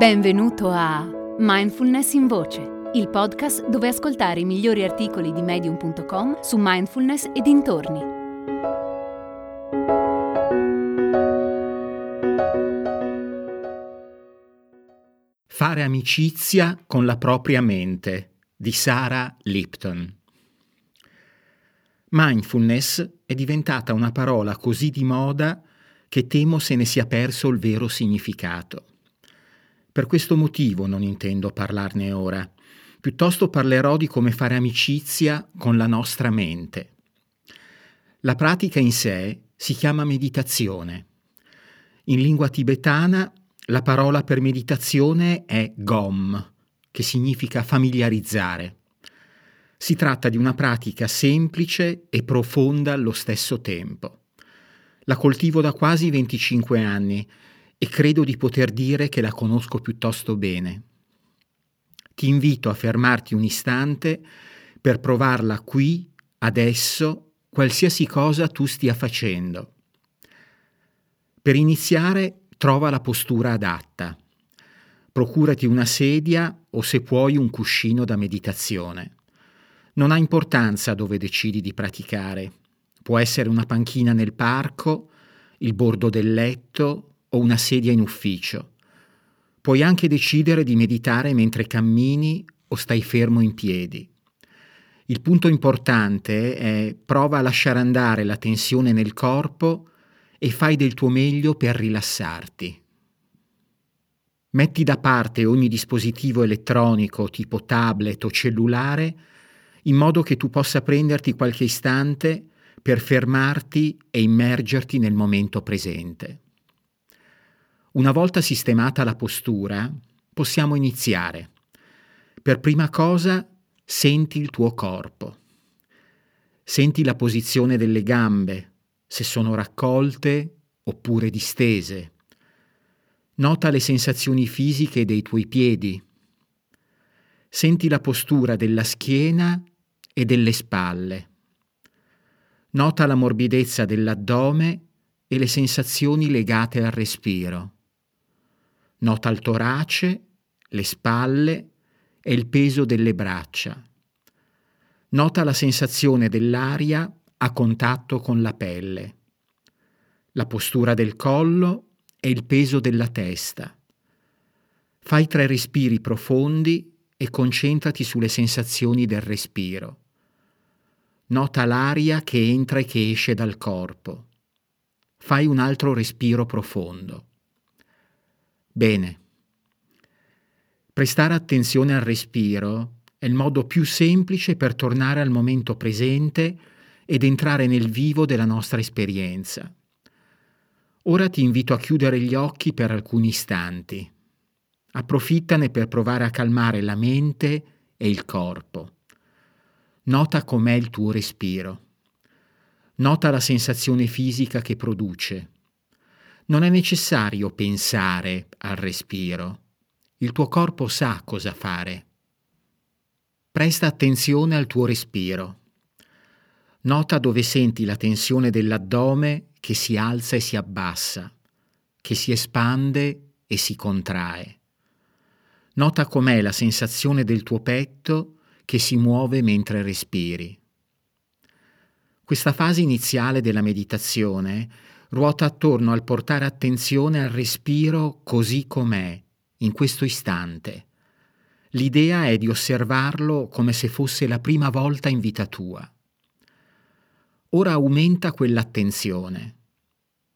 Benvenuto a Mindfulness in Voce, il podcast dove ascoltare i migliori articoli di medium.com su mindfulness e dintorni. Fare amicizia con la propria mente di Sarah Lipton. Mindfulness è diventata una parola così di moda che temo se ne sia perso il vero significato. Per questo motivo non intendo parlarne ora. Piuttosto parlerò di come fare amicizia con la nostra mente. La pratica in sé si chiama meditazione. In lingua tibetana la parola per meditazione è gom, che significa familiarizzare. Si tratta di una pratica semplice e profonda allo stesso tempo. La coltivo da quasi 25 anni e credo di poter dire che la conosco piuttosto bene. Ti invito a fermarti un istante per provarla qui, adesso, qualsiasi cosa tu stia facendo. Per iniziare, trova la postura adatta. Procurati una sedia o se puoi un cuscino da meditazione. Non ha importanza dove decidi di praticare. Può essere una panchina nel parco, il bordo del letto o una sedia in ufficio. Puoi anche decidere di meditare mentre cammini o stai fermo in piedi. Il punto importante è prova a lasciare andare la tensione nel corpo e fai del tuo meglio per rilassarti. Metti da parte ogni dispositivo elettronico tipo tablet o cellulare in modo che tu possa prenderti qualche istante per fermarti e immergerti nel momento presente. Una volta sistemata la postura, possiamo iniziare. Per prima cosa, senti il tuo corpo. Senti la posizione delle gambe, se sono raccolte oppure distese. Nota le sensazioni fisiche dei tuoi piedi. Senti la postura della schiena e delle spalle. Nota la morbidezza dell'addome e le sensazioni legate al respiro. Nota il torace, le spalle e il peso delle braccia. Nota la sensazione dell'aria a contatto con la pelle, la postura del collo e il peso della testa. Fai tre respiri profondi e concentrati sulle sensazioni del respiro. Nota l'aria che entra e che esce dal corpo. Fai un altro respiro profondo. Bene. Prestare attenzione al respiro è il modo più semplice per tornare al momento presente ed entrare nel vivo della nostra esperienza. Ora ti invito a chiudere gli occhi per alcuni istanti. Approfittane per provare a calmare la mente e il corpo. Nota com'è il tuo respiro. Nota la sensazione fisica che produce non è necessario pensare al respiro. Il tuo corpo sa cosa fare. Presta attenzione al tuo respiro. Nota dove senti la tensione dell'addome che si alza e si abbassa, che si espande e si contrae. Nota com'è la sensazione del tuo petto che si muove mentre respiri. Questa fase iniziale della meditazione ruota attorno al portare attenzione al respiro così com'è, in questo istante. L'idea è di osservarlo come se fosse la prima volta in vita tua. Ora aumenta quell'attenzione.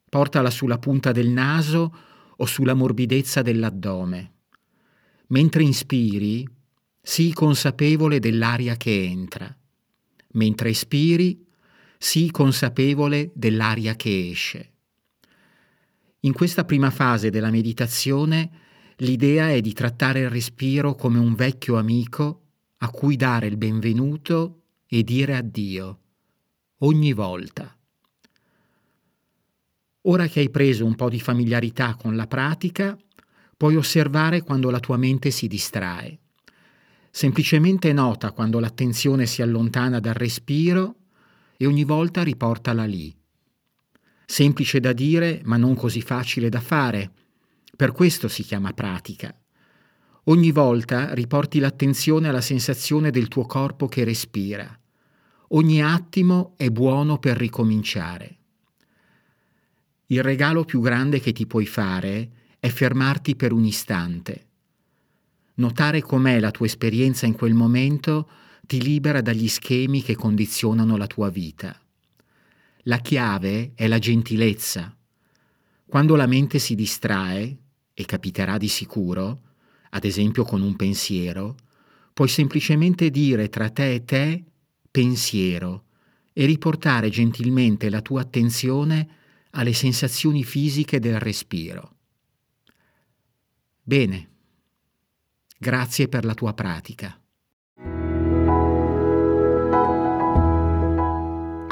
Portala sulla punta del naso o sulla morbidezza dell'addome. Mentre inspiri, sii consapevole dell'aria che entra. Mentre espiri, sii consapevole dell'aria che esce. In questa prima fase della meditazione l'idea è di trattare il respiro come un vecchio amico a cui dare il benvenuto e dire addio ogni volta. Ora che hai preso un po' di familiarità con la pratica, puoi osservare quando la tua mente si distrae. Semplicemente nota quando l'attenzione si allontana dal respiro e ogni volta riportala lì. Semplice da dire, ma non così facile da fare. Per questo si chiama pratica. Ogni volta riporti l'attenzione alla sensazione del tuo corpo che respira. Ogni attimo è buono per ricominciare. Il regalo più grande che ti puoi fare è fermarti per un istante. Notare com'è la tua esperienza in quel momento ti libera dagli schemi che condizionano la tua vita. La chiave è la gentilezza. Quando la mente si distrae, e capiterà di sicuro, ad esempio con un pensiero, puoi semplicemente dire tra te e te pensiero e riportare gentilmente la tua attenzione alle sensazioni fisiche del respiro. Bene, grazie per la tua pratica.